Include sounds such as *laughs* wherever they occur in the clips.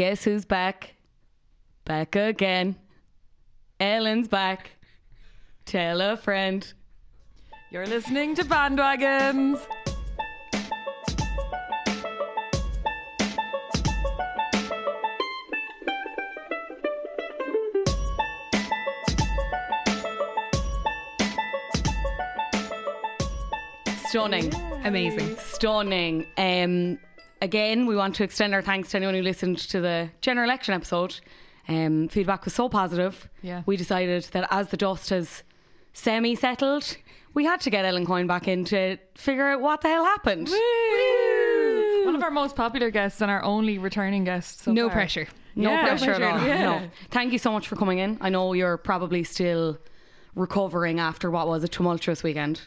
Guess who's back? Back again. Ellen's back. Tell a friend. You're listening to Bandwagons. Stunning. Amazing. Stunning. Um, again, we want to extend our thanks to anyone who listened to the general election episode. Um, feedback was so positive. Yeah. We decided that as the dust has semi settled, we had to get Ellen Coyne back in to figure out what the hell happened. One of our most popular guests and our only returning guest. So no far. pressure. No Yeah, pressure at all. yeah. No. Thank you so much for coming in. I know you're probably still recovering after what was a tumultuous weekend.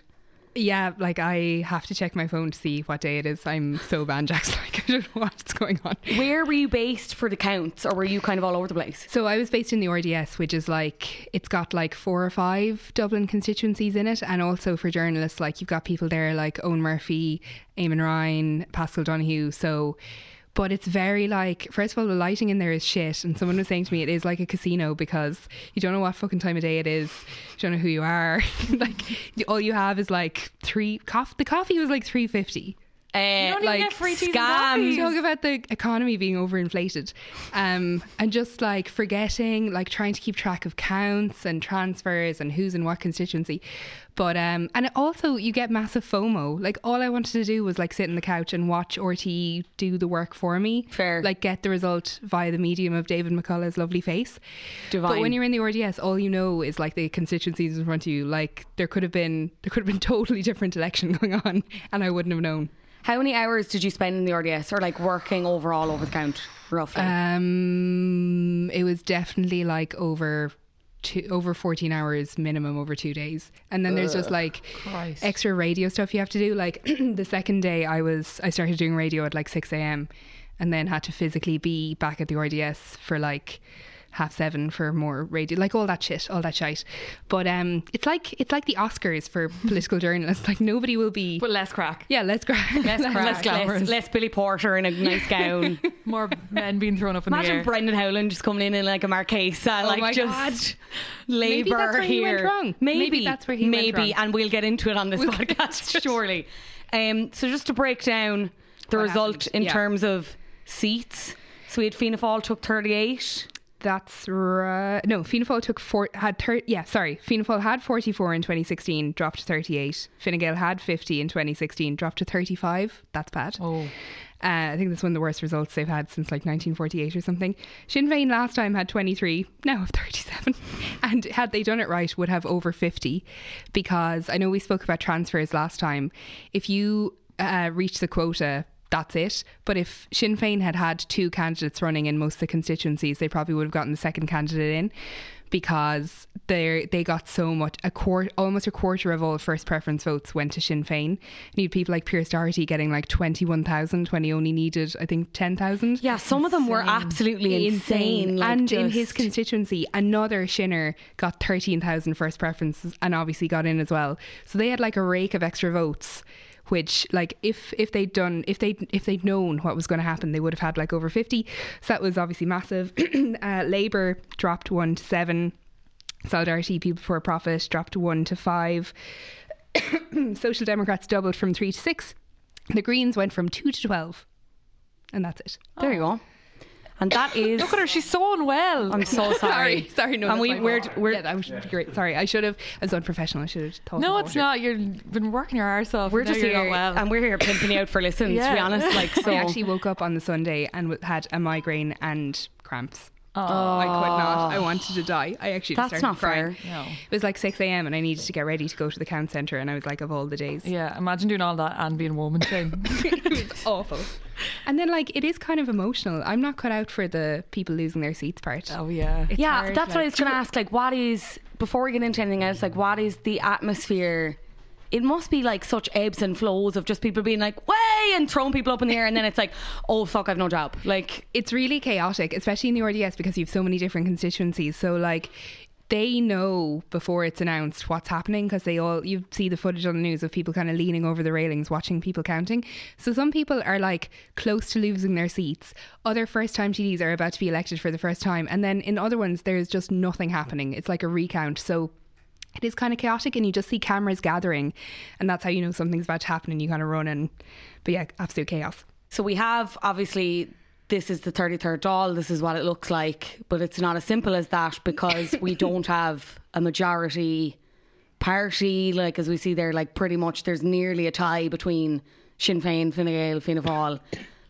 Yeah, like I have to check my phone to see what day it is. I'm so banjaxed, *laughs* like I don't know what's going on. Where were you based for the counts, or were you kind of all over the place? So I was based in the RDS, which is like it's got like four or five Dublin constituencies in it, and also for journalists, like you've got people there like Eoghan Murphy, Eamon Ryan, Paschal Donohoe. So, but it's very like first of all, the lighting in there is shit, and someone was saying to me it is like a casino because you don't know what fucking time of day it is, you don't know who you are, *laughs* like all you have is like three. Coff- the coffee was like three fifty. Uh, like get free teas and scam. coffees. talk about the economy being overinflated um, and just like forgetting like trying to keep track of counts and transfers and who's in what constituency but um and also you get massive fomo like all i wanted to do was like sit on the couch and watch RTE do the work for me Fair. like get the result via the medium of david mccullagh's lovely face Divine. but when you're in the RDS, all you know is like the constituencies in front of you. Like there could have been there could have been *laughs* totally different election going on, and I wouldn't have known. How many hours did you spend in the RDS, or like working overall over the count, roughly? Um, it was definitely like over two, over 14 hours minimum over two days. And then there's just like Christ. extra radio stuff you have to do. Like *clears throat* the second day I was, I started doing radio at like 6 a.m. and then had to physically be back at the RDS for like half seven for more radio, like all that shit, all that shite. But um, it's like it's like the Oscars for *laughs* political journalists. Like nobody will be. But less crack. yeah, let's crack. less, *laughs* less less, glamorous. less, less Billy Porter in a nice gown. *laughs* More men being thrown up in the air. Imagine. Brendan Howlin just coming in in like a Marchesa, Oh like my just God. labour Maybe that's where he went wrong. Maybe, Maybe that's where he went maybe, and we'll get into it on this podcast surely. Um, so just to break down the What result happened? in Yeah. terms of seats. So we had Fianna Fáil took 38. That's right. No, Fianna Fáil took four. Had thir- Yeah, sorry. Fianna Fáil had forty-four in 2016, dropped to 38. Fine Gael had 50 in 2016, dropped to 35. That's bad. Oh. Uh, I think that's one of the worst results they've had since like 1948 or something. Sinn Féin last time had 23, now have 37. *laughs* And had they done it right, would have over 50. Because I know we spoke about transfers last time. If you uh, reach the quota, that's it. But if Sinn Féin had had two candidates running in most of the constituencies, they probably would have gotten the second candidate in. because they they got so much a quarter almost a quarter of all first preference votes went to Sinn Féin. And you had people like Pearse Doherty getting like twenty one thousand when he only needed I think ten thousand. Yeah, some of them were absolutely insane. like, and in his constituency, another Shinner got 13,000 first preferences and obviously got in as well. So they had like a rake of extra votes. Which, like, if if they'd done, if they if they'd known what was going to happen, they would have had like over fifty. So that was obviously massive. *clears throat* uh, Labour dropped one to seven. Solidarity, People for Profit dropped one to five. *clears throat* Social Democrats doubled from three to six. The Greens went from two to twelve, and that's it. There you go. And that *laughs* is. Look at her, she's so unwell. I'm so *laughs* sorry. sorry, sorry. No, and we my we're fault. we're yeah, that was great. Sorry, I should have. I was unprofessional. I should have thought. no, it's not. You've been working your arse off. we're just now you're here, well. and we're here pimping you out for listens. To be honest, like *laughs* so. I actually woke up on the Sunday and had a migraine and cramps. Oh, I could not. I wanted to die. I actually That's started not crying. fair. No. It was like 6 a.m. and I needed to get ready to go to the count centre. And I was like, of all the days, Yeah, imagine doing all that and being a woman thing. *laughs* it was awful. And then, like, it is kind of emotional. I'm not cut out for the people losing their seats part. oh yeah. It's yeah, hard, that's what I like- was going to ask. Like, what is before we get into anything else? Like, what is the atmosphere? It must be like such ebbs and flows of just people being like, "Way!" and throwing people up in the air, and then it's like, "Oh fuck, I've no job." Like, it's really chaotic, especially in the RDS because you have so many different constituencies. So like they know before it's announced what's happening because they all you see the footage on the news of people kind of leaning over the railings watching people counting. So some people are like close to losing their seats. Other first time TDs are about to be elected for the first time and then in other ones there's just nothing happening. It's like a recount. So it is kind of chaotic and you just see cameras gathering and that's how you know something's about to happen and you kind of run and but yeah, absolute chaos. So we have obviously this is the 33rd Dáil, this is what it looks like, but it's not as simple as that because we *laughs* don't have a majority party. Like as we see there, like pretty much there's nearly a tie between Sinn Féin, Fine Gael, Fianna Fáil.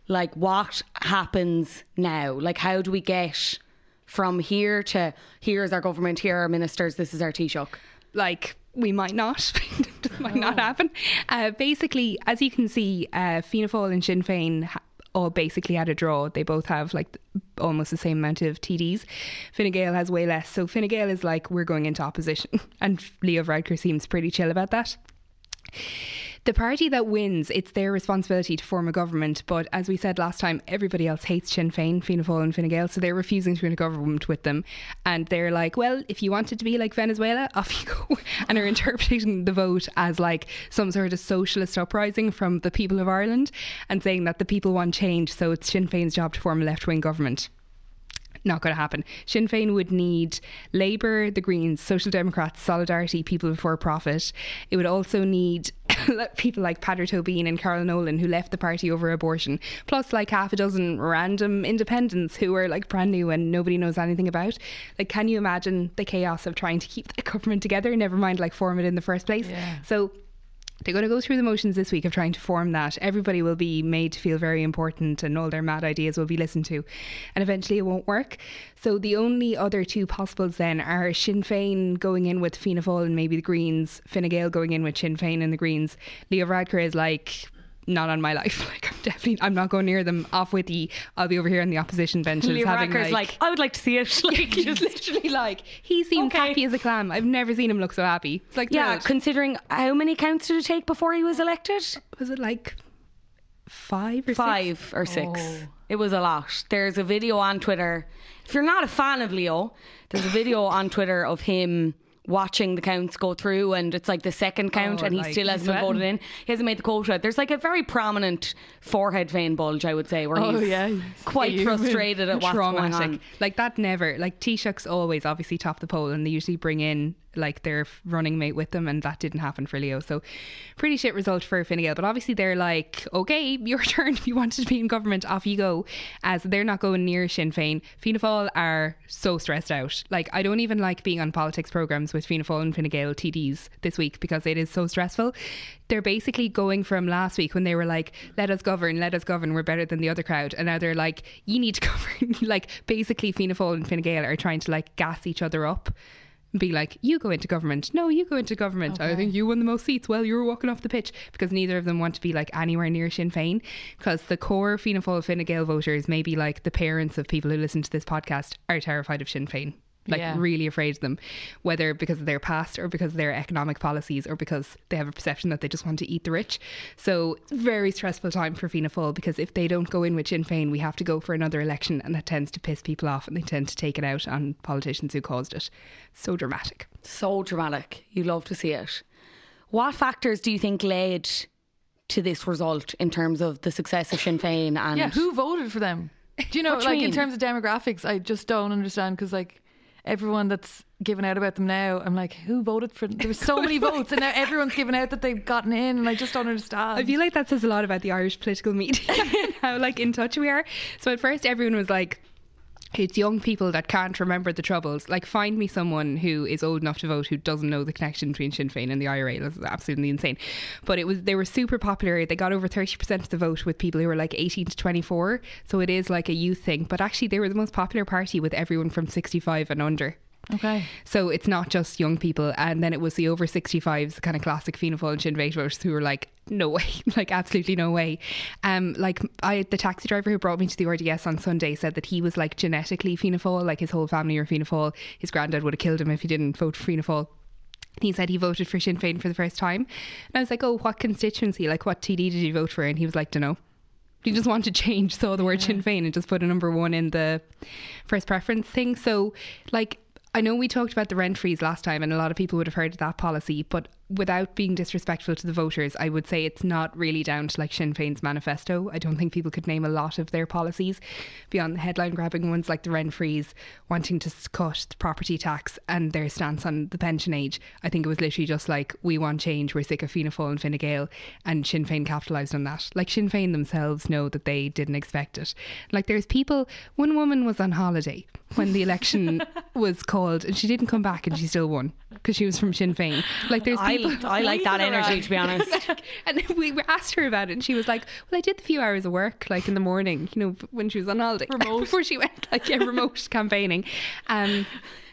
Like what happens now? Like how do we get from here to here's our government, here are our ministers, this is our Taoiseach? Like we might not *laughs* this might not happen. Uh, basically as you can see uh, Fianna Fáil and Sinn Féin ha- all basically had a draw. They both have like almost the same amount of TDs Fine Gael has way less. So Fine Gael is like we're going into opposition. *laughs* And Leo Varadkar seems pretty chill about that the party that wins, it's their responsibility to form a government. But as we said last time, everybody else hates Sinn Féin, Fianna Fáil, and Fine Gael, so they're refusing to in a government with them. And they're like, well, if you wanted to be like Venezuela, *laughs* off you go. And are interpreting the vote as like some sort of socialist uprising from the people of Ireland and saying that the people want change, so it's Sinn Féin's job to form a left wing government not going to happen. Sinn Féin would need Labour, the Greens, Social Democrats, Solidarity, People Before Profit. It would also need *laughs* people like Peadar Tóibín and Carol Nolan who left the party over abortion, plus like half a dozen random independents who are like brand new and nobody knows anything about. Like, can you imagine the chaos of trying to keep the *laughs* government together? Never mind like form it in the first place. Yeah. So they're going to go through the motions this week of trying to form that. Everybody will be made to feel very important and all their mad ideas will be listened to. And eventually it won't work. So the only other two possibles then are Sinn Féin going in with Fianna Fáil and maybe the Greens, Fine Gael going in with Sinn Féin and the Greens. Leo Varadkar is like, not on my life. *laughs* Like definitely, I'm not going near them. Off with the, I'll be over here on the opposition benches. Having Varadkar's like, I would like to see it. *laughs* Like, *laughs* he's just, literally like, he seemed Okay. happy as a clam. I've never seen him look so happy. It's like, yeah, thrilled. considering how many counts did it take before he was elected? was it like five or Five six? or six. Oh. It was a lot. There's a video on Twitter. If you're not a fan of Leo, there's a video on Twitter of him watching the counts go through and it's like the second count Oh, and he like, still hasn't been voted in. He hasn't made the quota. There's like a very prominent forehead vein bulge, I would say, where Oh, he's yeah. quite Yeah, frustrated at what's going on. Like that never. Like Taoiseach's always obviously top the poll, and they usually bring in like their running mate with them, and that didn't happen for Leo. So pretty shit result for Fine. But obviously they're like, okay, *laughs* your turn. You wanted to be in government, off you go. As they're not going near Sinn Féin. Fianna Fáil are so stressed out. Like I don't even like being on politics programs with Fianna Fáil and Fine TDs this week because it is so stressful. They're basically going from last week when they were like, "Let us govern, let us govern. We're better than the other crowd," and now they're like, "You need to *laughs* govern." like basically, Fianna Fáil and Fine are trying to like gas each other up. And Be like, you go into government. No, you go into government. I think you won the most seats. Well, you were walking off the pitch because neither of them want to be like anywhere near Sinn Féin. Because the core Fianna Fáil Fine Gael voters, maybe like the parents of people who listen to this podcast, are terrified of Sinn Féin. Like Yeah. really afraid of them, whether because of their past or because of their economic policies or because they have a perception that they just want to eat the rich. So it's a very stressful time for Fianna Fáil because if they don't go in with Sinn Féin, we have to go for another election, and that tends to piss people off, and they tend to take it out on politicians who caused it. So dramatic. So dramatic. You love to see it. What factors do you think led to this result in terms of the success of Sinn Féin and Yeah, who voted for them? Do you know, What do you like in terms of demographics, I just don't understand because like everyone that's given out about them now, I'm like, who voted for them? There were so many votes, and now everyone's given out that they've gotten in, and I just don't understand. I feel like that says a lot about the Irish political media *laughs* and how like in touch we are. So at first everyone was like it's young people that can't remember the troubles. Like, find me someone who is old enough to vote who doesn't know the connection between Sinn Féin and the IRA. That's absolutely insane. But it was they were super popular. They got over thirty percent of the vote with people who were like eighteen to twenty four. So it is like a youth thing. But actually, they were the most popular party with everyone from sixty five and under. Okay. So it's not just young people. And then it was the over 65s, the kind of classic Fianna Fáil and Sinn Féin voters who were like, no way, *laughs* like absolutely no way. Um, like I, the taxi driver who brought me to the RDS on Sunday said that he was like genetically Fáil, like his whole family were Fáil. His granddad would have killed him if he didn't vote for Fáil. He said he voted for Sinn Féin for the first time. And I was like, oh, what constituency? Like, what TD did you vote for? And he was like, dunno. He just wanted to change, saw the word Sinn Féin and just put a number one in the first preference thing. So, like, I know we talked about the rent freeze last time, and a lot of people would have heard of that policy, but without being disrespectful to the voters, I would say it's not really down to like Sinn Féin's manifesto. I don't think people could name a lot of their policies beyond the headline grabbing ones like the rent freeze, wanting to cut the property tax, and their stance on the pension age. I think it was literally just like, we want change, we're sick of Fianna Fáil and Fine Gael, and Sinn Féin capitalised on that. Like Sinn Féin themselves know that they didn't expect it. Like there's people, one woman was on holiday when the election *laughs* was called, and she didn't come back, and she still won because she was from Sinn Féin. Like there's I, *laughs* I like that energy, to be honest. *laughs* and then we *laughs* asked her about it, and she was like, "Well, I did the few hours of work, like in the morning, you know, when she was on holiday, Remote. before she went, like yeah, remote campaigning." Um,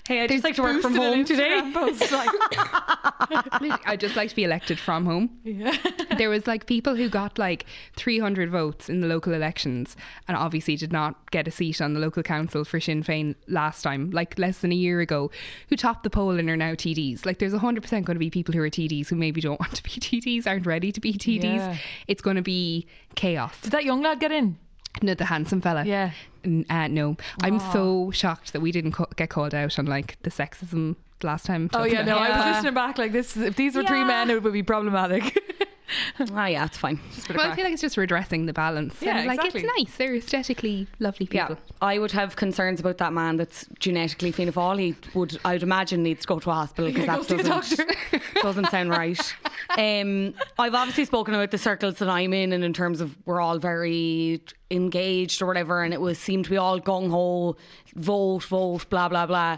Hey, I just like to work from home today. Post, like, *laughs* I just like to be elected from home. Yeah. There was like people who got like 300 votes in the local elections and obviously did not get a seat on the local council for Sinn Féin last time, like less than a year ago, who topped the poll and are now TDs. Like there's 100% going to be people who are TDs who maybe don't want to be *laughs* TDs, aren't ready to be TDs. Yeah. It's going to be chaos. did that young lad get in? No, the handsome fella. Yeah. N- Uh, no, I'm so shocked that we didn't co- get called out on like the sexism last time. Oh yeah, no, I was listening back like this. If these were three men, it would be problematic. *laughs* Ah, yeah, it's fine. Well, I feel like it's just redressing the balance. Yeah, and, like exactly. it's nice. They're aesthetically lovely people. Yeah, I would have concerns about that man that's genetically Fianna Fáil. He would, I'd imagine, needs to go to a hospital because that see a doesn't, *laughs* doesn't sound right. Um, I've obviously spoken about the circles that I'm in, and in terms of we're all very engaged or whatever, and it was seemed to be all gung ho, vote, vote, blah blah blah.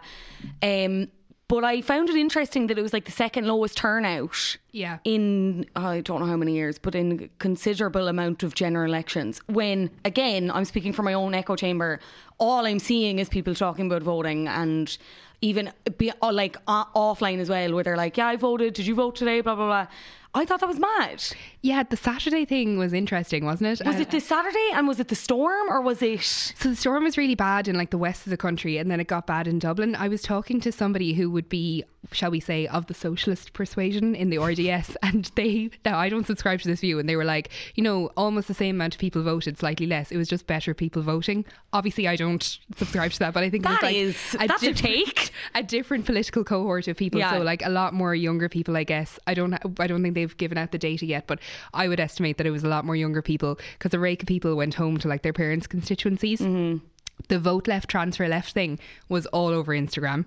Um, but I found it interesting that it was like the second lowest turnout Yeah. in I don't know how many years, but in considerable amount of general elections. When again, I'm speaking from my own echo chamber. All I'm seeing is people talking about voting, and even be uh, like uh, offline as well, where they're like, "Yeah, I voted. Did you vote today?" Blah blah blah. I thought that was mad. Yeah, the Saturday thing was interesting, wasn't it? Was it this Saturday, and was it the storm, or was it? So the storm was really bad in like the west of the country, and then it got bad in Dublin. I was talking to somebody who would be, shall we say, of the socialist persuasion in the RDS, *laughs* and they now I don't subscribe to this view, and they were like, you know, almost the same amount of people voted, slightly less. It was just better people voting. Obviously, I don't subscribe to that, but I think That like is- that's a take. *laughs* a different political cohort of people. Yeah. So like a lot more younger people, I guess. I don't, I don't think they've given out the data yet, but I would estimate that it was a lot more younger people because a rake of people went home to like their parents' constituencies. The vote left, transfer left thing was all over Instagram.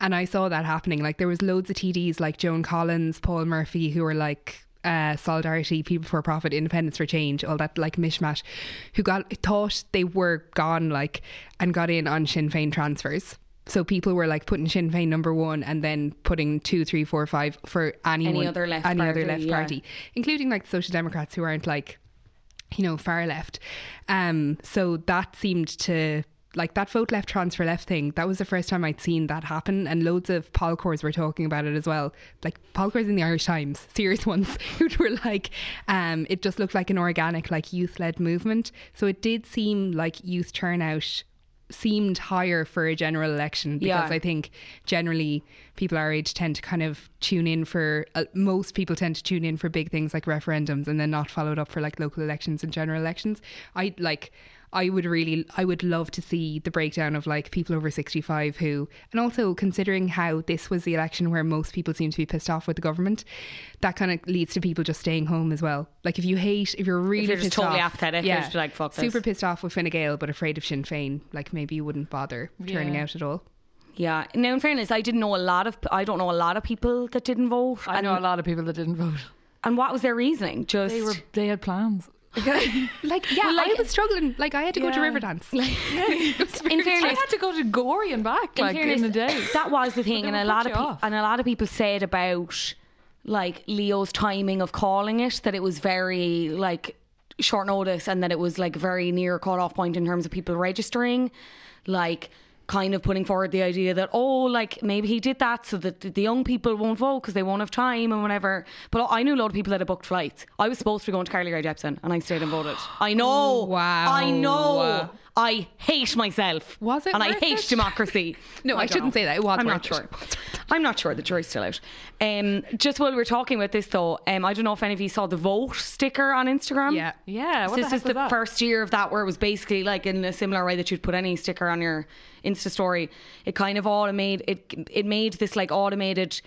And I saw that happening. Like there was loads of TDs like Joan Collins, Paul Murphy, who were like uh, solidarity, people for profit, independence for change, all that like mishmash, who got thought they were gone like and got in on Sinn Féin transfers. So people were like putting Sinn Féin number one and then putting two, three, four, five for anyone, other left any party, other left yeah. party, including like the Social Democrats who aren't like you know, far left. Um, so that seemed to like that vote left transfer left thing. That was the first time I'd seen that happen, and loads of polcors were talking about it as well. Like polcors in the Irish Times, *laughs* serious ones, who were like, um, it just looked like an organic, like youth led movement. So it did seem like youth turnout seemed higher for a general election because Yeah. I think generally people our age tend to kind of tune in for uh, most people tend to tune in for big things like referendums and then not followed up for like local elections and general elections. I like I would really I would love to see the breakdown of like people over 65 who and also considering how this was the election where most people seem to be pissed off with the government that kind of leads to people just staying home as well like if you hate if you're really you're just totally off, apathetic, yeah just like, "Fuck this." super pissed off with Fine Gael but afraid of Sinn Féin like maybe you wouldn't bother turning Yeah. out at all Yeah. Now, in fairness, I didn't know a lot of. I don't know a lot of people that didn't vote. I know a lot of people that didn't vote. And what was their reasoning? Just They were they had plans. *laughs* like yeah I was struggling like I had to go to Riverdance. Yeah. Riverdance *laughs* *laughs* in I had to go to Gorey and back like in, the day. That was the thing, and a lot of you pe- and a lot of people said about like Leo's timing of calling it that it was very like short notice, and that it was like very near a cut off point in terms of people registering, like. Kind of putting forward the idea that oh, like maybe he did that so that the young people won't vote because they won't have time and whatever. But I knew a lot of people that had booked flights. I was supposed to be going to Carly Rae Jepsen and I stayed and voted. I know. Wow. I know. I hate myself. Was it And I hate it? democracy. *laughs* No, I don't shouldn't know. say that. It was I'm not it. sure. I'm not sure. The jury's still out. Um, just while we're talking about this, though, um, I don't know if any of you saw the vote sticker on Instagram. yeah yeah, what So this is the that? first year of that where it was basically like in a similar way that you'd put any sticker on your Insta story. It kind of automated it. It made this like automated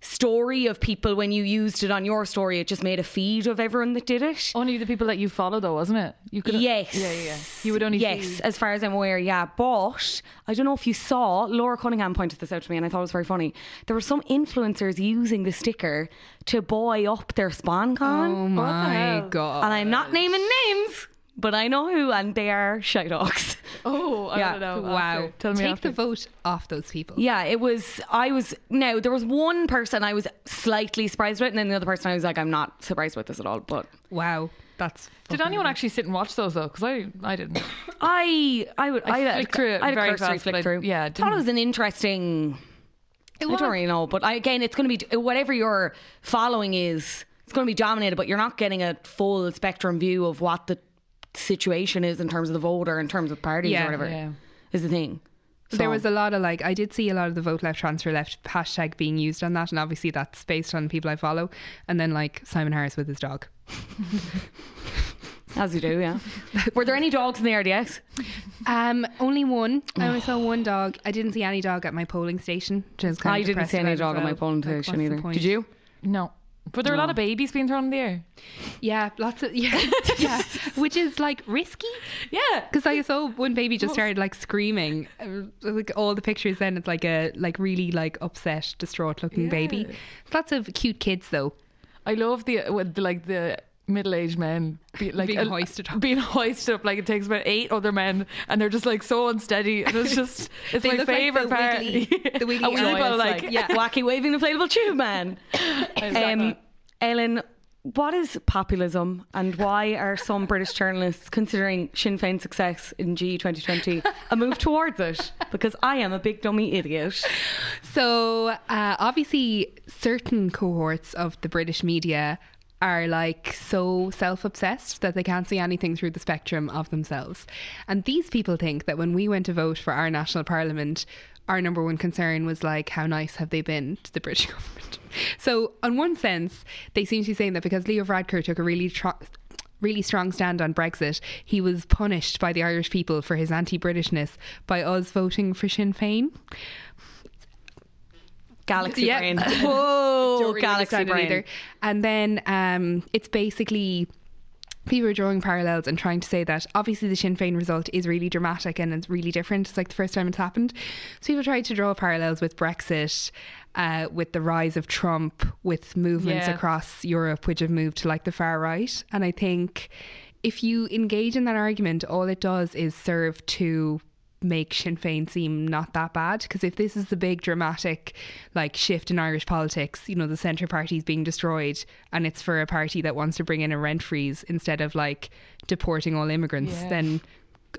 story of people when you used it on your story. It just made a feed of everyone that did it. Only the people that you follow, though, wasn't it? You could. Yes. Yeah, yeah. You would only. Yes, as far as I'm aware, yeah. But I don't know if you saw, Laura Cunningham pointed this out to me and I thought it was very funny. There were some influencers using the sticker to buoy up their spon con. oh my god and I'm not naming names, but I know who, and they are shy dogs. *laughs* Oh, I Yeah. don't know. wow After. Tell me take after. the vote off those people Yeah, it was. I was. No, there was one person I was slightly surprised with, and then the other person I was like, I'm not surprised with this at all. But wow that's Did fucking anyone actually sit and watch those though? Because I, I didn't. I, I would. I I, flicked through it I had a very cursory fast, but flick I- through. yeah, thought it was an interesting. It I was. don't really know, but I, again, it's going to be whatever your following is. It's going to be dominated, but you're not getting a full spectrum view of what the situation is in terms of the voter, in terms of parties Yeah, or whatever. yeah. Is the thing. So. There was a lot of like I did see a lot of the vote left transfer left hashtag being used on that and obviously that's based on people I follow and then like Simon Harris with his dog. *laughs* as you do, yeah. *laughs* Were there any dogs in the RDS? Um only one. I only *sighs* saw one dog. I didn't see any dog at my polling station. Which is kind I didn't see any about as dog on my polling Like, station what's either. Did you? No. But there were a lot of babies being thrown in the air. Yeah, lots of *laughs* yeah, yeah, which is like risky. Yeah. Because I saw one baby just started like screaming. Uh, Like all the pictures, then it's like a like really like upset, distraught looking baby. Lots of cute kids though. I love the, with the like the middle-aged men be, like Being uh, hoisted up. being *laughs* hoisted up like it takes about eight other men and they're just like so unsteady and it's just *laughs* it's my look like favorite part wiggly- *laughs* the wiggly A eyes, like, like, yeah, wacky waving inflatable tube man. Um, Ellen, what is populism and why are some British journalists considering Sinn Féin's success in G 2020 a move towards it? Because I am a big dummy idiot. So uh, obviously, certain cohorts of the British media are like so self-obsessed that they can't see anything through the spectrum of themselves. And these people think that when we went to vote for our national parliament, our number one concern was like how nice have they been to the British *laughs* government. So, on one sense, they seem to be saying that because Leo Varadkar took a really tro- really strong stand on Brexit, he was punished by the Irish people for his anti-Britishness by us voting for Sinn Féin. Galaxy Yeah. brain. *laughs* Whoa, really galaxy brain. either. And then um, it's basically people are drawing parallels and trying to say that obviously the Sinn Féin result is really dramatic and it's really different. It's like the first time it's happened. So people tried to draw parallels with Brexit. Uh, with the rise of Trump, with movements Yeah. across Europe which have moved to like the far right, and I think if you engage in that argument, all it does is serve to make Sinn Féin seem not that bad. Because if this is the big dramatic like shift in Irish politics, you know, the centre party is being destroyed, and it's for a party that wants to bring in a rent freeze instead of like deporting all immigrants, Yeah. then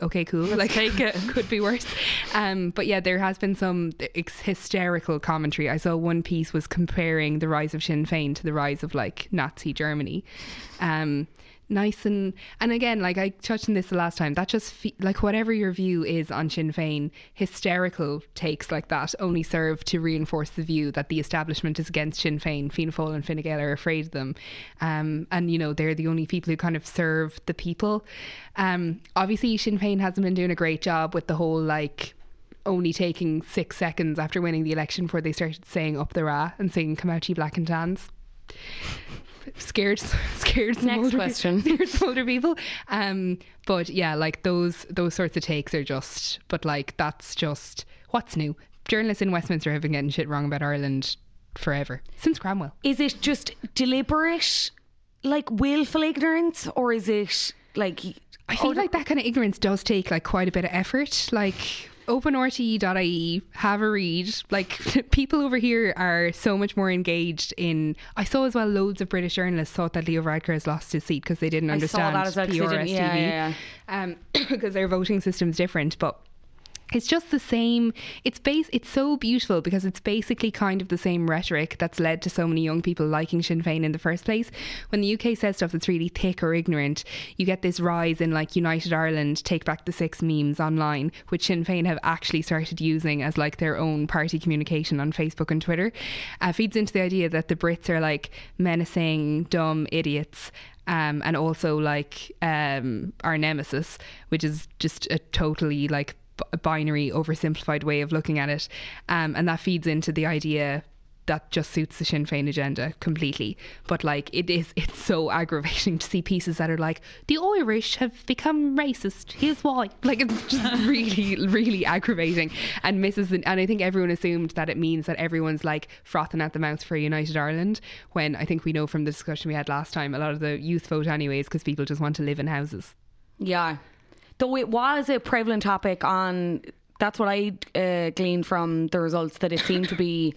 okay, cool. like take it. *laughs* could be worse. Um, but yeah, there has been some hysterical commentary. I saw one piece was comparing the rise of Sinn Féin to the rise of like Nazi Germany. Um, nice and and again like I touched on this the last time that just fe- like whatever your view is on Sinn Féin hysterical takes like that only serve to reinforce the view that the establishment is against Sinn Féin Fianna Fáil and Fine Gael are afraid of them. Um, and you know they're the only people who kind of serve the people. Um, obviously Sinn Féin hasn't been doing a great job with the whole like only taking six seconds after winning the election before they started saying up the ra and saying come out ye black and tans scared *laughs* scared some Next older, question. *laughs* scared some older people um but yeah like those those sorts of takes are just but like that's just what's new journalists in Westminster have been getting shit wrong about Ireland forever since Cromwell Is it just deliberate, like willful ignorance, or is it like? I feel like that kind of ignorance does take like quite a bit of effort. Like openrte.ie, have a read. Like *laughs* people over here are so much more engaged in. I saw as well loads of British journalists thought that Leo Varadkar has lost his seat because they didn't I saw understand that as well, 'cause they didn't- PRS yeah, TV, yeah, um, *coughs* because their voting system's different, but. It's just the same. It's base. It's so beautiful because it's basically kind of the same rhetoric that's led to so many young people liking Sinn Féin in the first place. When the UK says stuff that's really thick or ignorant, you get this rise in like United Ireland, Take Back the Six memes online, which Sinn Féin have actually started using as like their own party communication on Facebook and Twitter. Uh, feeds into the idea that the Brits are like menacing, dumb idiots um, and also like um, our nemesis, which is just a totally like b- binary, oversimplified way of looking at it, um, and that feeds into the idea that just suits the Sinn Féin agenda completely. But like it is, *laughs* it's so aggravating to see pieces that are like the Irish have become racist. Here's why. *laughs* Like it's just *laughs* really, really aggravating and misses. The, and I think everyone assumed that it means that everyone's like frothing at the mouth for a united Ireland. When I think we know from the discussion we had last time, a lot of the youth vote anyways because people just want to live in houses. Yeah. Though it was a prevalent topic on, that's what I uh, gleaned from the results, that it seemed to be.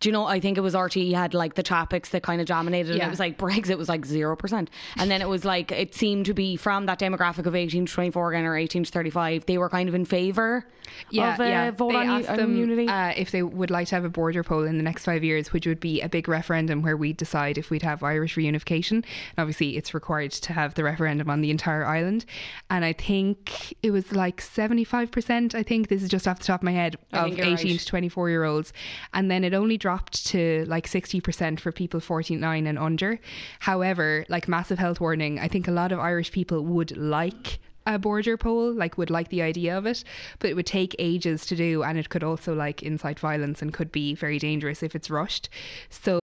Do you know? I think it was RT had like the topics that kind of dominated. And Yeah. it was like Brexit was like zero percent, and then it was like it seemed to be from that demographic of eighteen to twenty four again or eighteen to thirty five. They were kind of in favour of a vote They on, asked on them uh, if they would like to have a border poll in the next five years, which would be a big referendum where we decide if we'd have Irish reunification. And obviously, it's required to have the referendum on the entire island. And I think it was like seventy-five percent. I think this is just off the top of my head of eighteen right. to twenty-four year olds, and then it only dropped to like sixty percent for people forty-nine and under. However, like massive health warning, I think a lot of Irish people would like a border poll, like would like the idea of it, but it would take ages to do, and it could also like incite violence and could be very dangerous if it's rushed. So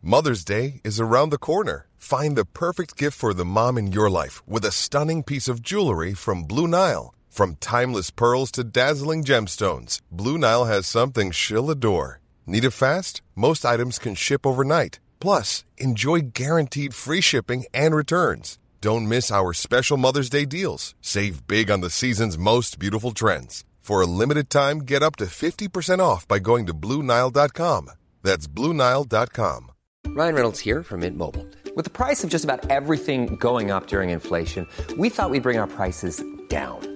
Mother's Day is around the corner. Find the perfect gift for the mom in your life with a stunning piece of jewelry from Blue Nile. From timeless pearls to dazzling gemstones, Blue Nile has something she'll adore. Need it fast? Most items can ship overnight. Plus, enjoy guaranteed free shipping and returns. Don't miss our special Mother's Day deals. Save big on the season's most beautiful trends. For a limited time, get up to 50% off by going to BlueNile.com. That's BlueNile.com. Ryan Reynolds here from Mint Mobile. With the price of just about everything going up during inflation, we thought we'd bring our prices down.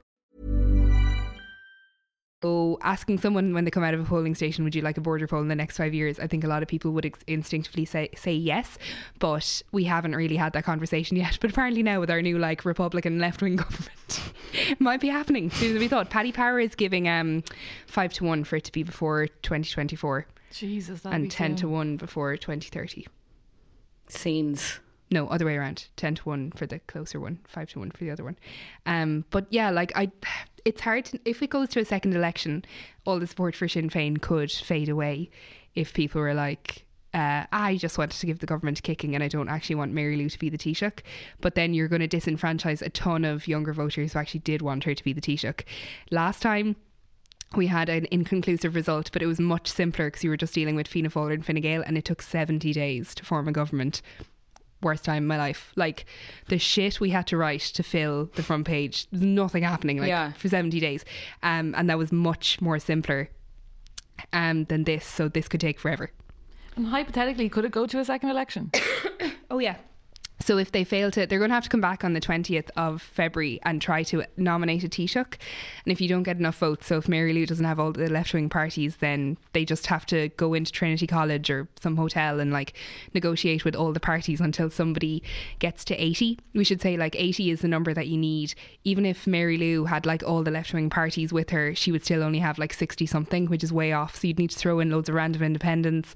So asking someone when they come out of a polling station, would you like a border poll in the next five years? I think a lot of people would ex- instinctively say say yes, but we haven't really had that conversation yet. *laughs* But apparently now with our new like Republican left wing *laughs* government, it might be happening sooner than we thought. Paddy Power is giving um five to one for it to be before 2024 Jesus, that'd and be ten to one before 2030. Scenes. No, other way around. Ten to one for the closer one, five to one for the other one. Um, but yeah, like I, it's hard to, if it goes to a second election, all the support for Sinn Féin could fade away if people were like. Uh, I just wanted to give the government kicking and I don't actually want Mary Lou to be the Taoiseach. But then you're going to disenfranchise a ton of younger voters who actually did want her to be the Taoiseach. Last time, we had an inconclusive result, but it was much simpler because you were just dealing with Fianna Fáil and Fine Gael, and it took 70 days to form a government. Worst time in my life. Like the shit we had to write to fill the front page, nothing happening like Yeah. for 70 days. Um, and that was much more simpler um, than this. So this could take forever. And hypothetically, could it go to a second election? *coughs* Oh yeah. So if they fail to, they're going to have to come back on the 20th of February and try to nominate a Taoiseach. And if you don't get enough votes, so if Mary Lou doesn't have all the left wing parties, then they just have to go into Trinity College or some hotel and like negotiate with all the parties until somebody gets to 80. We should say like 80 is the number that you need. Even if Mary Lou had like all the left wing parties with her, she would still only have like 60 something, which is way off. So you'd need to throw in loads of random independents.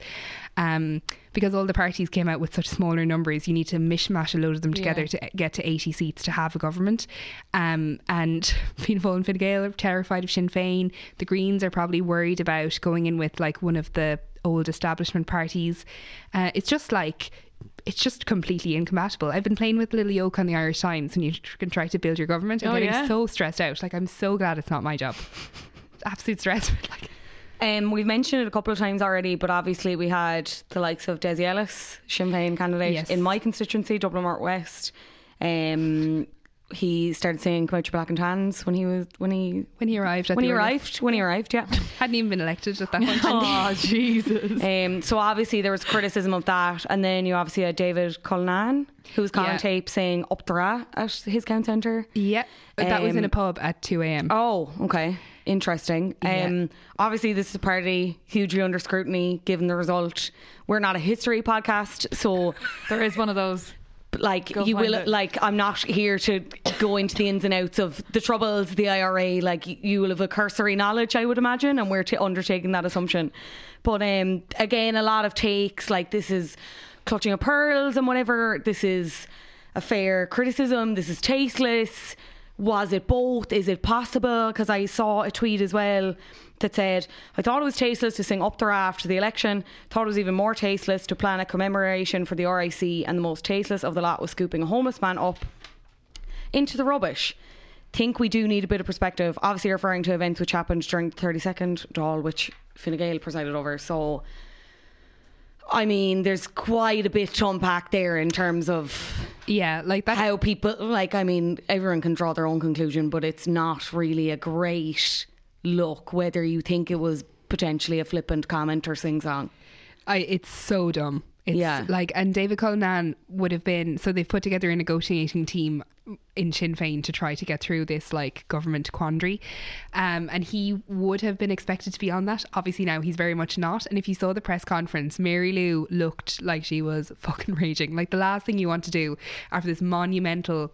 Um, because all the parties came out with such smaller numbers, you need to mishmash a load of them together to get to 80 seats to have a government. Um, and *laughs* Fianna Fáil and Fine Gael are terrified of Sinn Féin. The Greens are probably worried about going in with like one of the old establishment parties. Uh, it's just like it's just completely incompatible. I've been playing with Lily Oak on the Irish Times, and you can try to build your government. I'm Oh, getting yeah? so stressed out. Like I'm so glad it's not my job. *laughs* Absolute stress. *laughs* like Um, we've mentioned it a couple of times already, but obviously we had the likes of Dessie Ellis, Sinn Féin candidate Yes. in my constituency, Dublin North West. Um, he started singing "Come Out Your Black and Tans" when he was when he when he arrived. At when he arrived when he arrived, yeah. *laughs* hadn't even been elected at that point. *laughs* oh, *laughs* Jesus. Um, so obviously there was criticism of that, and then you obviously had David Cullinane, who was caught Yeah. on tape saying "up at his count centre. Yeah, but that was in Um, a pub at 2 a.m. Oh, okay. Interesting. Yeah. Um, obviously, this is a party hugely under scrutiny given the result. We're not a history podcast, so *laughs* There is one of those. like Go you will it. like I'm not here to go into the ins and outs of the troubles, the IRA. Like you will have a cursory knowledge, I would imagine, and we're t- undertaking that assumption. But um, again, a lot of takes like this is clutching of pearls and whatever. This is a fair criticism. This is tasteless. Was it both? Is it possible? Because I saw a tweet as well that said, I thought it was tasteless to sing up there after the election, thought it was even more tasteless to plan a commemoration for the RIC, and the most tasteless of the lot was scooping a homeless man up into the rubbish. Think we do need a bit of perspective. Obviously, referring to events which happened during the 32nd Dáil, which Fine Gael presided over. So, I mean, there's quite a bit to unpack there in terms of Yeah, like that. how people like. I mean, everyone can draw their own conclusion, but it's not really a great look whether you think it was potentially a flippant comment or sing song. I, it's so dumb. It's Yeah. like, and David Cullinane would have been, so they've put together a negotiating team in Sinn Féin to try to get through this like government quandary. Um, and he would have been expected to be on that. Obviously, now he's very much not. And if you saw the press conference, Mary Lou looked like she was *laughs* fucking raging. Like the last thing you want to do after this monumental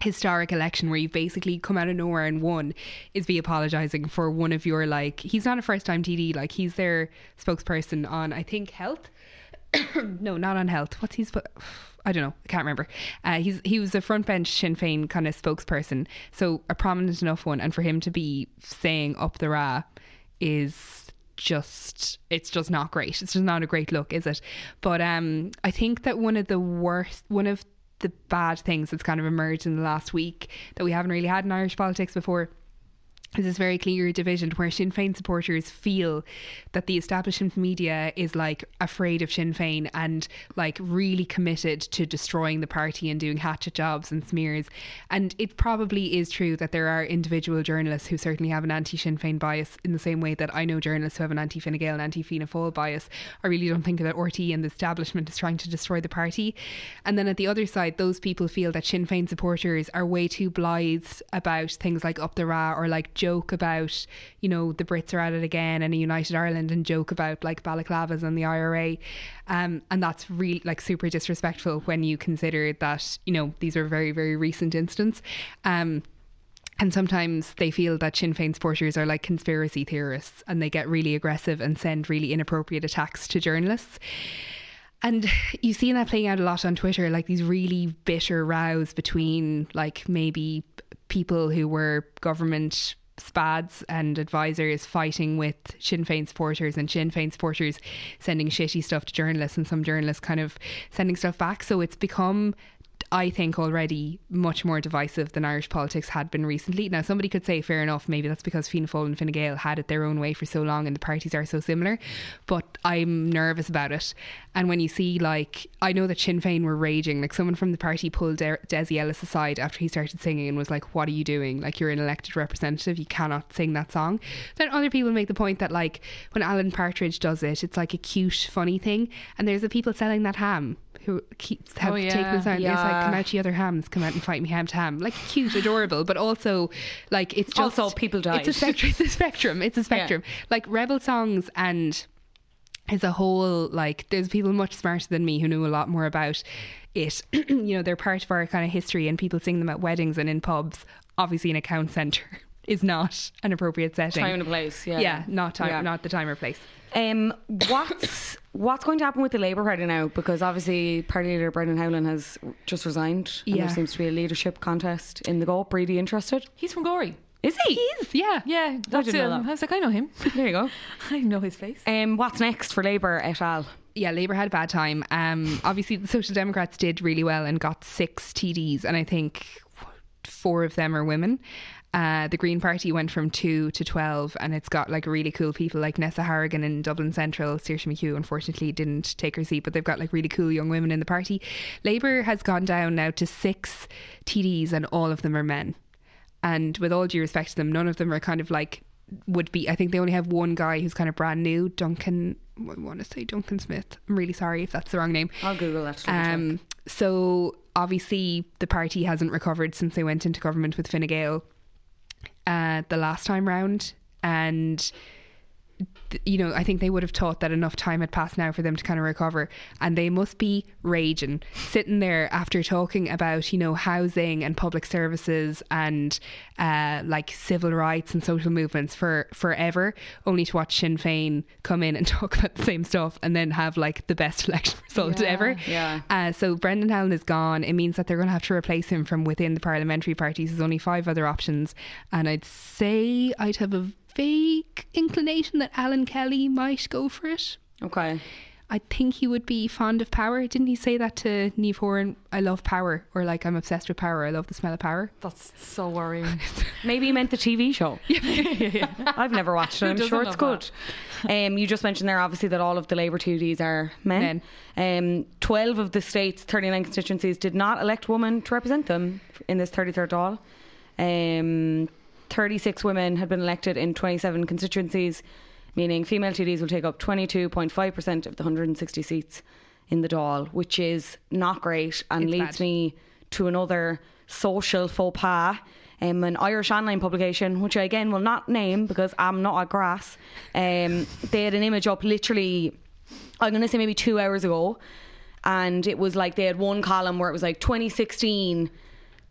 historic election where you've basically come out of nowhere and won is be apologizing for one of your like he's not a first time TD like he's their spokesperson on I think health *coughs* no not on health. What's his *sighs* I don't know. I can't remember. Uh, he's he was a front bench Sinn Féin kind of spokesperson. So a prominent enough one. And for him to be saying up the ra is just it's just not great. It's just not a great look is it? But um i think that one of the worst one of the bad things that's kind of emerged in the last week that we haven't really had in irish politics before is this very clear division where Sinn Féin supporters feel that the establishment media is like afraid of Sinn Féin and like really committed to destroying the party and doing hatchet jobs and smears. And it probably is true that there are individual journalists who certainly have an anti Sinn Féin bias in the same way that I know journalists who have an anti Fine Gael and anti Fianna Fáil bias. I really don't think that RT and the establishment is trying to destroy the party. And then at the other side, those people feel that Sinn Féin supporters are way too blithe about things like Up the Ra or like joke about, you know, the Brits are at it again and a united Ireland and joke about like balaclavas and the IRA. Um, and that's really like super disrespectful when you consider that, you know, these are very, very recent incidents. Um, and sometimes they feel that Sinn Féin supporters are like conspiracy theorists and they get really aggressive and send really inappropriate attacks to journalists. And you've seen that playing out a lot on Twitter, like these really bitter rows between like maybe people who were government spads and advisors fighting with Sinn Féin supporters and Sinn Féin supporters sending shitty stuff to journalists and some journalists kind of sending stuff back. So it's become I think already much more divisive than Irish politics had been recently. Now, somebody could say, fair enough, maybe that's because Fianna Fáil and Fine Gael had it their own way for so long and the parties are so similar, but I'm nervous about it. And when you see, like, I know that Sinn Féin were raging, like, someone from the party pulled De- Dessie Ellis aside after he started singing and was like, What are you doing? Like, you're an elected representative, you cannot sing that song. Then other people make the point that, like, when Alan Partridge does it, it's like a cute, funny thing, and there's the people selling that ham who keeps have Oh, taken yeah. this out. It's like, come out, you other hams, come out and fight me ham to ham. Like cute, adorable, but also like it's just Also, people died. It's a spectrum. It's a spectrum. It's a spectrum. Like rebel songs and as a whole, like there's people much smarter than me who know a lot more about it. *clears throat* you know, they're part of our kind of history, and people sing them at weddings and in pubs. Obviously, an account centre *laughs* is not an appropriate setting. Time and a place. Yeah. yeah, not time, Yeah. not the time or place. Um, what's what's going to happen with the Labour Party now? Because obviously, Party leader Brendan Howlin has just resigned. And Yeah. there seems to be a leadership contest in the go. Really interested? He's from Gorey. Is he? He is, yeah, Yeah, that's didn't know him. that. I was like, I know him. There you go. *laughs* I know his face. Um, what's next for Labour et al? yeah, Labour had a bad time. Um, obviously, the Social Democrats did really well and got six TDs, and I think four of them are women. Uh, the Green Party went from two to 12, and it's got like really cool people like Neasa Hourigan in Dublin Central. Saoirse McHugh, unfortunately, didn't take her seat, but they've got like really cool young women in the party. Labour has gone down now to six TDs, and all of them are men. And with all due respect to them, none of them are kind of like would be. I think they only have one guy who's kind of brand new, Duncan. I want to say Duncan Smith. I'm really sorry if that's the wrong name. I'll Google that. to double check. Um, so obviously the party hasn't recovered since they went into government with Fine Gael uh, the last time round, and you know I think they would have thought that enough time had passed now for them to kind of recover, and they must be raging, sitting there after talking about you know housing and public services and uh, like civil rights and social movements for forever, only to watch Sinn Féin come in and *laughs* talk about the same stuff and then have like the best election *laughs* result ever. yeah. Uh, so Brendan Howlin is gone. It means that they're going to have to replace him from within the parliamentary parties. There's only five other options, and I'd say I'd have a vague inclination that Alan Kelly might go for it. Okay. I think he would be fond of power. Didn't he say that to Niamh Horan? I love power, or like I'm obsessed with power. I love the smell of power. That's so worrying. *laughs* Maybe he meant the TV show. *laughs* I've never watched it. I'm sure it's good. Um, you just mentioned there, obviously, that all of the Labour TDs are men. Um, 12 of the state's 39 constituencies did not elect women to represent them in this 33rd Dáil. Um, 36 women had been elected in 27 constituencies, meaning female TDs will take up 22.5% of the 160 seats in the Dáil, which is not great and It's leads bad. me to another social faux pas. Um, an Irish online publication, which I again will not name because I'm not a grass. Um, they had an image up literally, I'm going to say maybe two hours ago. And it was like they had one column where it was like 2016,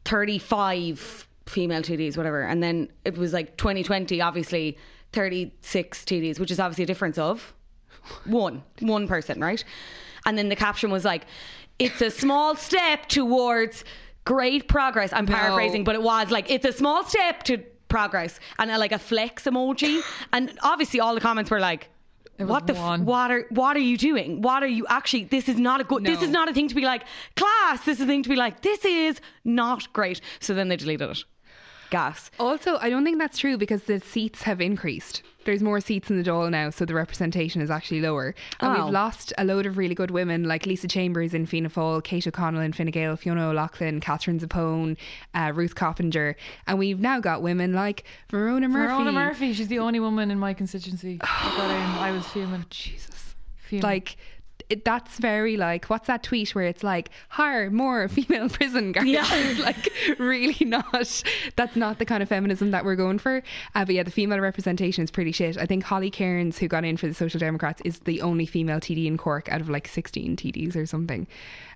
35 female TDs, whatever. And then it was like 2020, obviously 36 TDs, which is obviously a difference of one, one person, right? And then the caption was like, it's a small step towards great progress. I'm paraphrasing, but it was like, it's a small step to progress. And a, like a flex emoji. And obviously all the comments were like, what the f- what are what are you doing? What are you actually? This is not a good. This is not a thing to be like class. This is a thing to be like. This is not great. So then they deleted it. Gas. Also, I don't think that's true because the seats have increased. There's more seats in the Dáil now, so the representation is actually lower. And Oh. we've lost a load of really good women like Lisa Chambers in Fianna Fáil, Kate O'Connell in Fine Gael, Fiona O'Loughlin, Catherine Zappone, uh, Ruth Coppinger. And we've now got women like Verona Murphy. Verona Murphy, she's the only woman in my constituency. I. I was fuming. *sighs* Jesus. Fuming. Like, it, that's very like, what's that tweet where it's like, hire more female *laughs* prison guards? Yeah. *laughs* like, really not. That's not the kind of feminism that we're going for. Uh, but yeah, the female representation is pretty shit. I think Holly Cairns, who got in for the Social Democrats, is the only female TD in Cork out of like 16 TDs or something.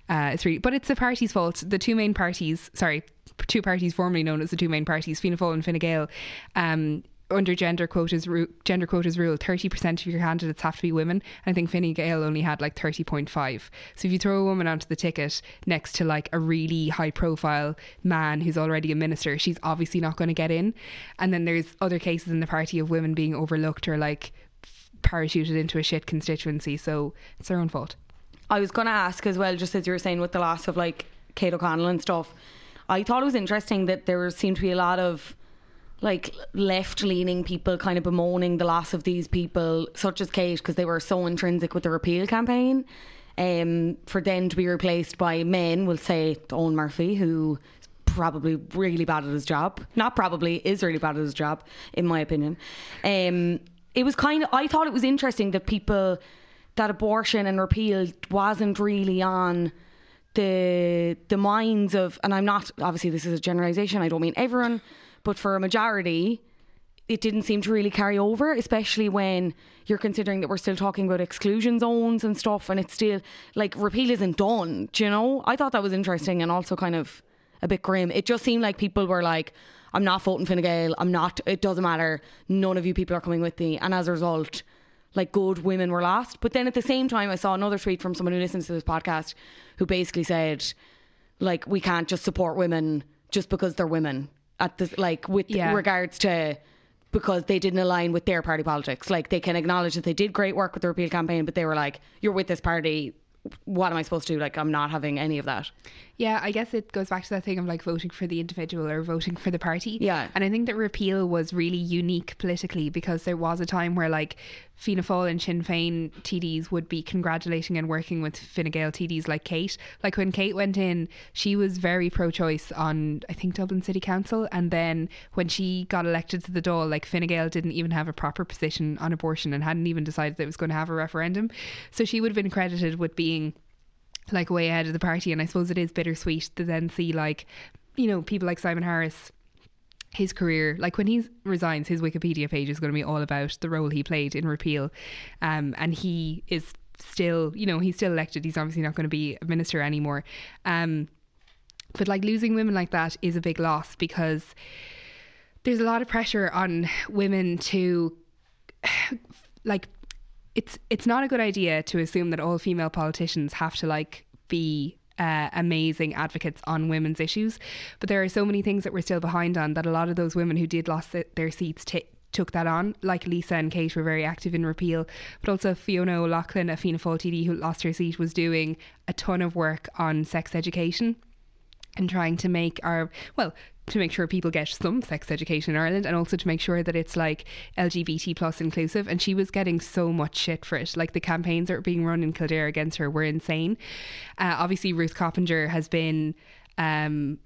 Uh, it's really, but it's the party's fault. The two main parties, sorry, two parties formerly known as the two main parties, Fianna Fáil and Fine Gael, um, under gender quotas, ru- gender quotas rule, 30% of your candidates have to be women. And I think Fine Gael only had like 30.5. So if you throw a woman onto the ticket next to like a really high profile man who's already a minister, she's obviously not going to get in. And then there's other cases in the party of women being overlooked or like parachuted into a shit constituency. So it's their own fault. I was going to ask as well, just as you were saying with the loss of like Kate O'Connell and stuff. I thought it was interesting that there seemed to be a lot of like left leaning people kind of bemoaning the loss of these people, such as Kate, because they were so intrinsic with the repeal campaign. Um, for then to be replaced by men, we'll say Eoghan Murphy, who probably really bad at his job. Not probably, is really bad at his job, in my opinion. Um, it was kind of, I thought it was interesting that people, that abortion and repeal wasn't really on the the minds of and I'm not obviously this is a generalization I don't mean everyone but for a majority it didn't seem to really carry over especially when you're considering that we're still talking about exclusion zones and stuff and it's still like repeal isn't done do you know? I thought that was interesting and also kind of a bit grim. It just seemed like people were like I'm not voting Fine Gael. I'm not it doesn't matter. None of you people are coming with me. And as a result like good women were lost. But then at the same time, I saw another tweet from someone who listens to this podcast who basically said, like, we can't just support women just because they're women. At the like with Yeah. regards to because they didn't align with their party politics. Like they can acknowledge that they did great work with the repeal campaign, but they were like, "You're with this party. What am I supposed to do? Like, I'm not having any of that." Yeah, I guess it goes back to that thing of like voting for the individual or voting for the party. Yeah. And I think that repeal was really unique politically because there was a time where like Fianna Fáil and Sinn Féin TDs would be congratulating and working with Fine Gael TDs like Kate. Like when Kate went in, she was very pro choice on, I think, Dublin City Council. And then when she got elected to the Dáil, like Fine Gael didn't even have a proper position on abortion and hadn't even decided that it was going to have a referendum. So she would have been credited with being like way ahead of the party and I suppose it is bittersweet to then see like you know people like Simon Harris his career like when he resigns his Wikipedia page is going to be all about the role he played in repeal. Um, and he is still you know he's still elected. He's obviously not going to be a minister anymore. Um, but like losing women like that is a big loss because there's a lot of pressure on women to *sighs* like it's it's not a good idea to assume that all female politicians have to like be uh, amazing advocates on women's issues, but there are so many things that we're still behind on that a lot of those women who did lost th- their seats ta took that on. Like Lisa and Kate were very active in repeal, but also Fiona O'Loughlin, a Fianna Fáil TD who lost her seat, was doing a ton of work on sex education and trying to make our well to make sure people get some sex education in Ireland and also to make sure that it's like LGBT plus inclusive. And she was getting so much shit for it. Like the campaigns that were being run in Kildare against her were insane. Uh, obviously Ruth Coppinger has been um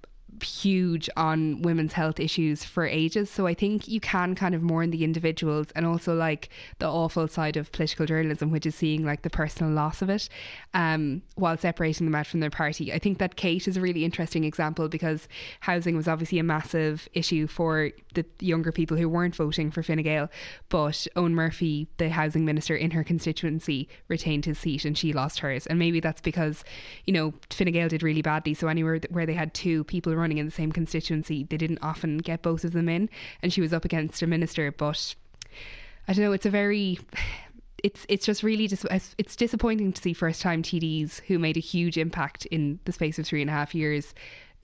huge on women's health issues for ages. So I think you can kind of mourn the individuals and also like the awful side of political journalism which is seeing like the personal loss of it um, while separating them out from their party. I think that Kate is a really interesting example because housing was obviously a massive issue for the younger people who weren't voting for Fine Gael but Eoghan Murphy the housing minister in her constituency retained his seat and she lost hers. And maybe that's because you know Fine Gael did really badly. So anywhere where they had two people running in the same constituency they didn't often get both of them in and she was up against a minister but I don't know it's a very it's it's just really dis- it's disappointing to see first time TDs who made a huge impact in the space of three and a half years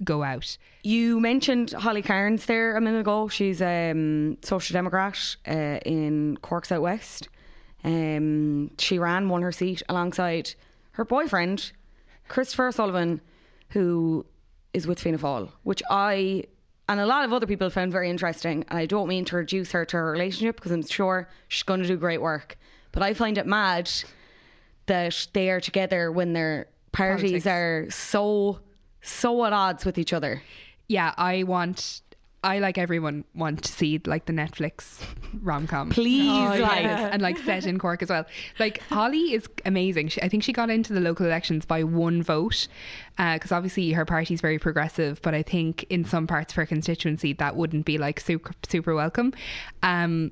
go out You mentioned Holly Cairns there a minute ago. She's um, social democrat uh, in Cork South West. Um, she ran, won her seat alongside her boyfriend, Christopher Sullivan, who is with Fianna Fáil, which I and a lot of other people found very interesting. And I don't mean to reduce her to her relationship because I'm sure she's going to do great work. But I find it mad that they are together when their parties Politics. are so so at odds with each other. yeah I want I like everyone want to see like the Netflix rom com Please, like and like set in Cork as well. Like Holly is amazing. She, I think she got into the local elections by one vote because obviously her party's very progressive, but I think in some parts of her constituency that wouldn't be like super super welcome. Um,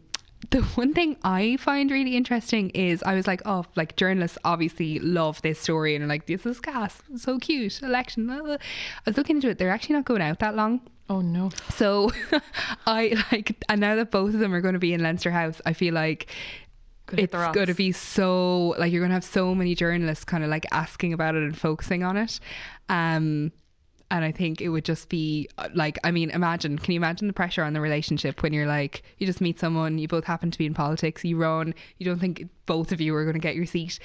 the one thing I find really interesting is I was like, oh, like journalists obviously love this story and are like, this is gas, so cute, election. blah, blah. I was looking into it; they're actually not going out that long. Oh no. So *laughs* I like, and now that both of them are going to be in Leinster House, I feel like it's going to be so like you're going to have so many journalists kind of like asking about it and focusing on it. Um, and I think it would just be uh, like, I mean, imagine, can you imagine the pressure on the relationship when you're like, you just meet someone, you both happen to be in politics, you run, you don't think both of you are going to get your seat,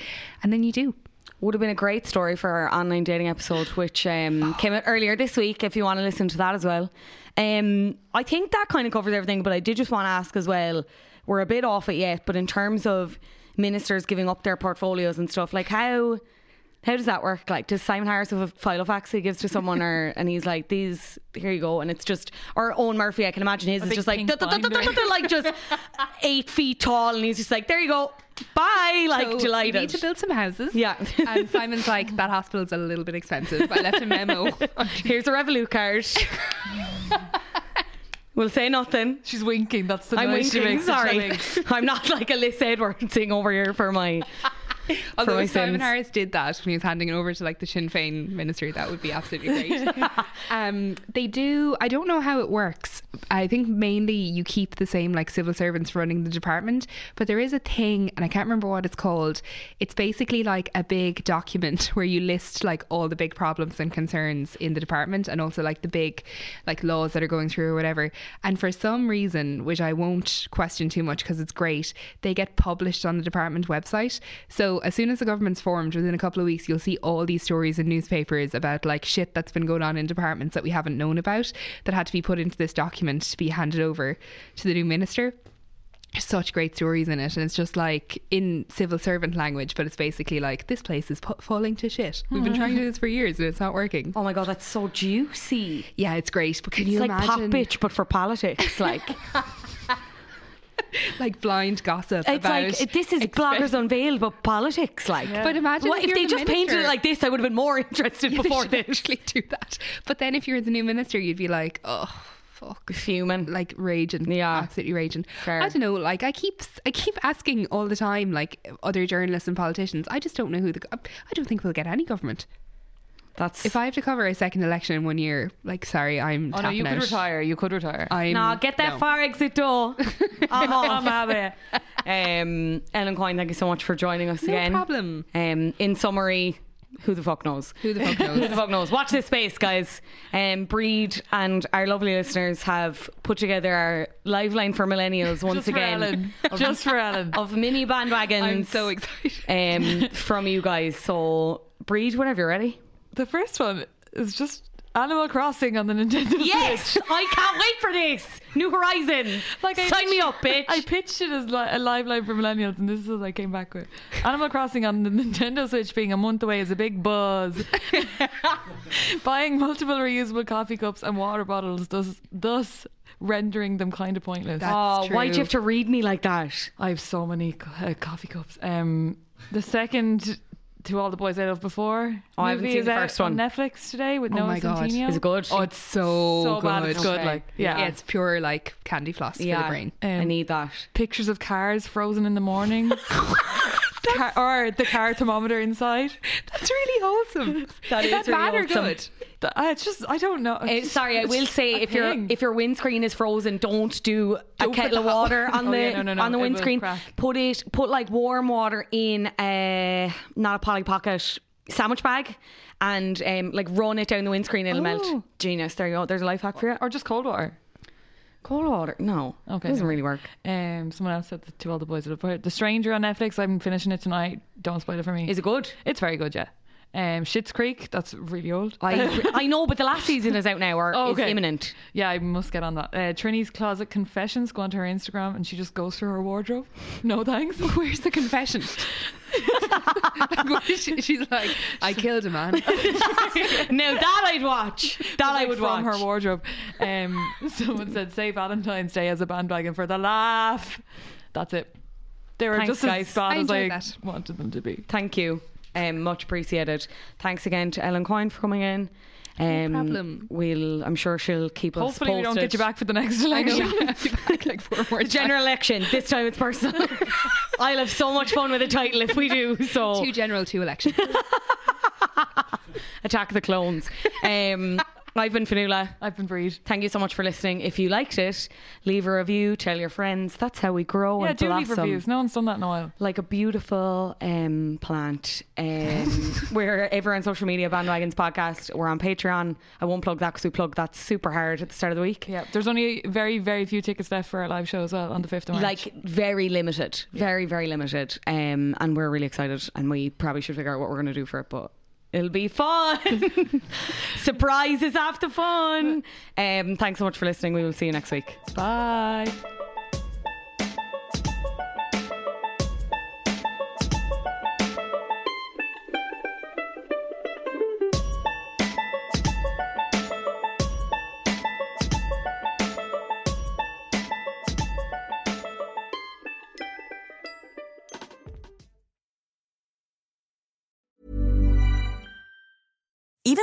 and then you do. would have been a great story for our online dating episode, which um, came out earlier this week. If you want to listen to that as well, um, I think that kind of covers everything. But I did just want to ask as well. We're a bit off it yet, but in terms of ministers giving up their portfolios and stuff, like how how does that work? Like, does Simon Harris have a file of facts he gives to someone, or *laughs* and he's like, "These, here you go," and it's just, or Eoghan Murphy, I can imagine his is just like, like just *laughs* eight feet tall, and he's just like, "There you go, bye," like So We delighted. need to build some houses. Yeah. *laughs* and Simon's like, that hospital's a little bit expensive. I left a memo. Here's a Revolut card. we'll say nothing. She's winking. That's the I'm noise she makes. Sorry. I'm not like Alyssa Edwards sing over here for my. Although if Simon. Harris did that when he was handing it over to like the Sinn Féin ministry, that would be absolutely great. *laughs* um, they do. I don't know how it works. I think mainly you keep the same like civil servants running the department, but there is a thing, and I can't remember what it's called. It's basically like a big document *laughs* where you list like all the big problems and concerns in the department, and also like the big like laws that are going through or whatever. And for some reason, which I won't question too much because it's great, they get published on the department website. So as soon as the government's formed, within a couple of weeks, you'll see all these stories in newspapers about like shit that's been going on in departments that we haven't known about that had to be put into this document to be handed over to the new minister. Such great stories in it, and it's just like in civil servant language, but it's basically like this place is falling to shit. We've been trying to do this for years, and it's not working. Oh my god, that's so juicy. Yeah, it's great, but can It's you like pop bitch, but for politics. Like *laughs* *laughs* like blind gossip it's about like this is expe- bloggers unveiled, but politics. Like, But imagine what, if if, they the just painted it like this, I would have been more *laughs* interested Yeah, they before this. actually do that. But then if you're the new minister, you'd be like, oh fuck, Fuming. like raging, Yeah. absolutely raging. Fair. I don't know. Like I keep, I keep asking all the time, like other journalists and politicians. I just don't know who the. I don't think we'll get any government. That's If I have to cover a second election in one year, like sorry, I'm. Oh no, tapping you could out. retire. You could retire. I'm. Nah, get that no. fire exit door. *laughs* I'm off. I'm. Um, Ellen Coyne, thank you so much for joining us No again. problem. Um, in summary, who the fuck knows? Who the fuck *laughs* knows? Who the fuck knows? Watch this space, guys. Um, Breed and our lovely listeners have put together our lifeline for millennials *laughs* once Just for again. Ellen. Just for Ellen. Of mini bandwagons. I'm so excited. um, from you guys. So, Breed, whenever you're ready. The first one is just Animal Crossing on the Nintendo Yes, Switch. I can't wait for this. New Horizons. Like I Sign me up, bitch. I pitched it as li- a live line for millennials, and this is what I came back with. Animal Crossing on the *laughs* Nintendo Switch being a month away is a big buzz. *laughs* Buying multiple reusable coffee cups and water bottles, thus, thus rendering them kind of pointless. That's oh, why'd you have to read me like that? I have so many co- uh, coffee cups. Um, the second to all the boys I loved before. Oh, I haven't movie seen is the out first one. on Netflix today with Oh Noah my God. Centineo. Is it good? Oh, it's so, so good. bad it's good. Okay. Like yeah, it's pure like candy floss for the brain. I Um, need that. pictures of cars frozen in the morning. *laughs* Car, or the car thermometer inside. *laughs* That's really wholesome. That is that bad really or wholesome. good? I it's just I don't know. Uh, sorry, I will say if your if your windscreen is frozen, don't do a Don't put kettle of water on Oh, the yeah, no, no, no, on the it windscreen. Put it put like warm water in a not a Polly Pocket sandwich bag and um, like run it down the windscreen. It'll melt. Oh. Genius. There you go. There's a life hack for you. or just cold water. Cold water? No. Okay, Doesn't no. really work. Um, someone else said to all the boys. The Stranger on Netflix. I'm finishing it tonight. Don't spoil it for me. Is it good? It's very good. Yeah. Um, Schitt's Creek. That's really old. I *laughs* I know, but the last season is out now or Oh, is imminent. Yeah, I must get on that. Uh, Trinny's Closet Confessions. Go onto her Instagram and she just goes through her wardrobe. No thanks. *laughs* Where's the confession? She- *laughs* she's like, I killed a man. now that I'd watch. That I would from watch. her wardrobe. Um, someone said, "Say Valentine's Day as a bandwagon for the laugh." That's it. They were Thanks, just guys. as bad I as I that. wanted them to be. Thank you. Um, much appreciated. Thanks again to Ellen Coyne for coming in. Um, problem. We'll, I'm sure she'll keep us Hopefully, we don't get you back for the next election. *laughs* Like four more general election. This time it's personal. *laughs* I'll have so much fun with the title if we do. So. Two general, two election. *laughs* attack the clones. Um, I've been Fionnuala. I've been Breed. Thank you so much for listening. If you liked it, leave a review, tell your friends. That's how we grow Yeah, and do leave reviews. No one's done that in a while. Like a beautiful um, plant. Um, *laughs* we're ever on social media, Bandwagons Podcast. We're on Patreon. I won't plug that because we plug that super hard at the start of the week. Yeah, there's only very, very few tickets left for our live show as well on the 5th of March. Like very limited, very very limited, um, and we're really excited. And we probably should figure out what we're going to do for it, but it'll be fun. *laughs* Surprises after fun. Um, thanks so much for listening. We will see you next week. Bye.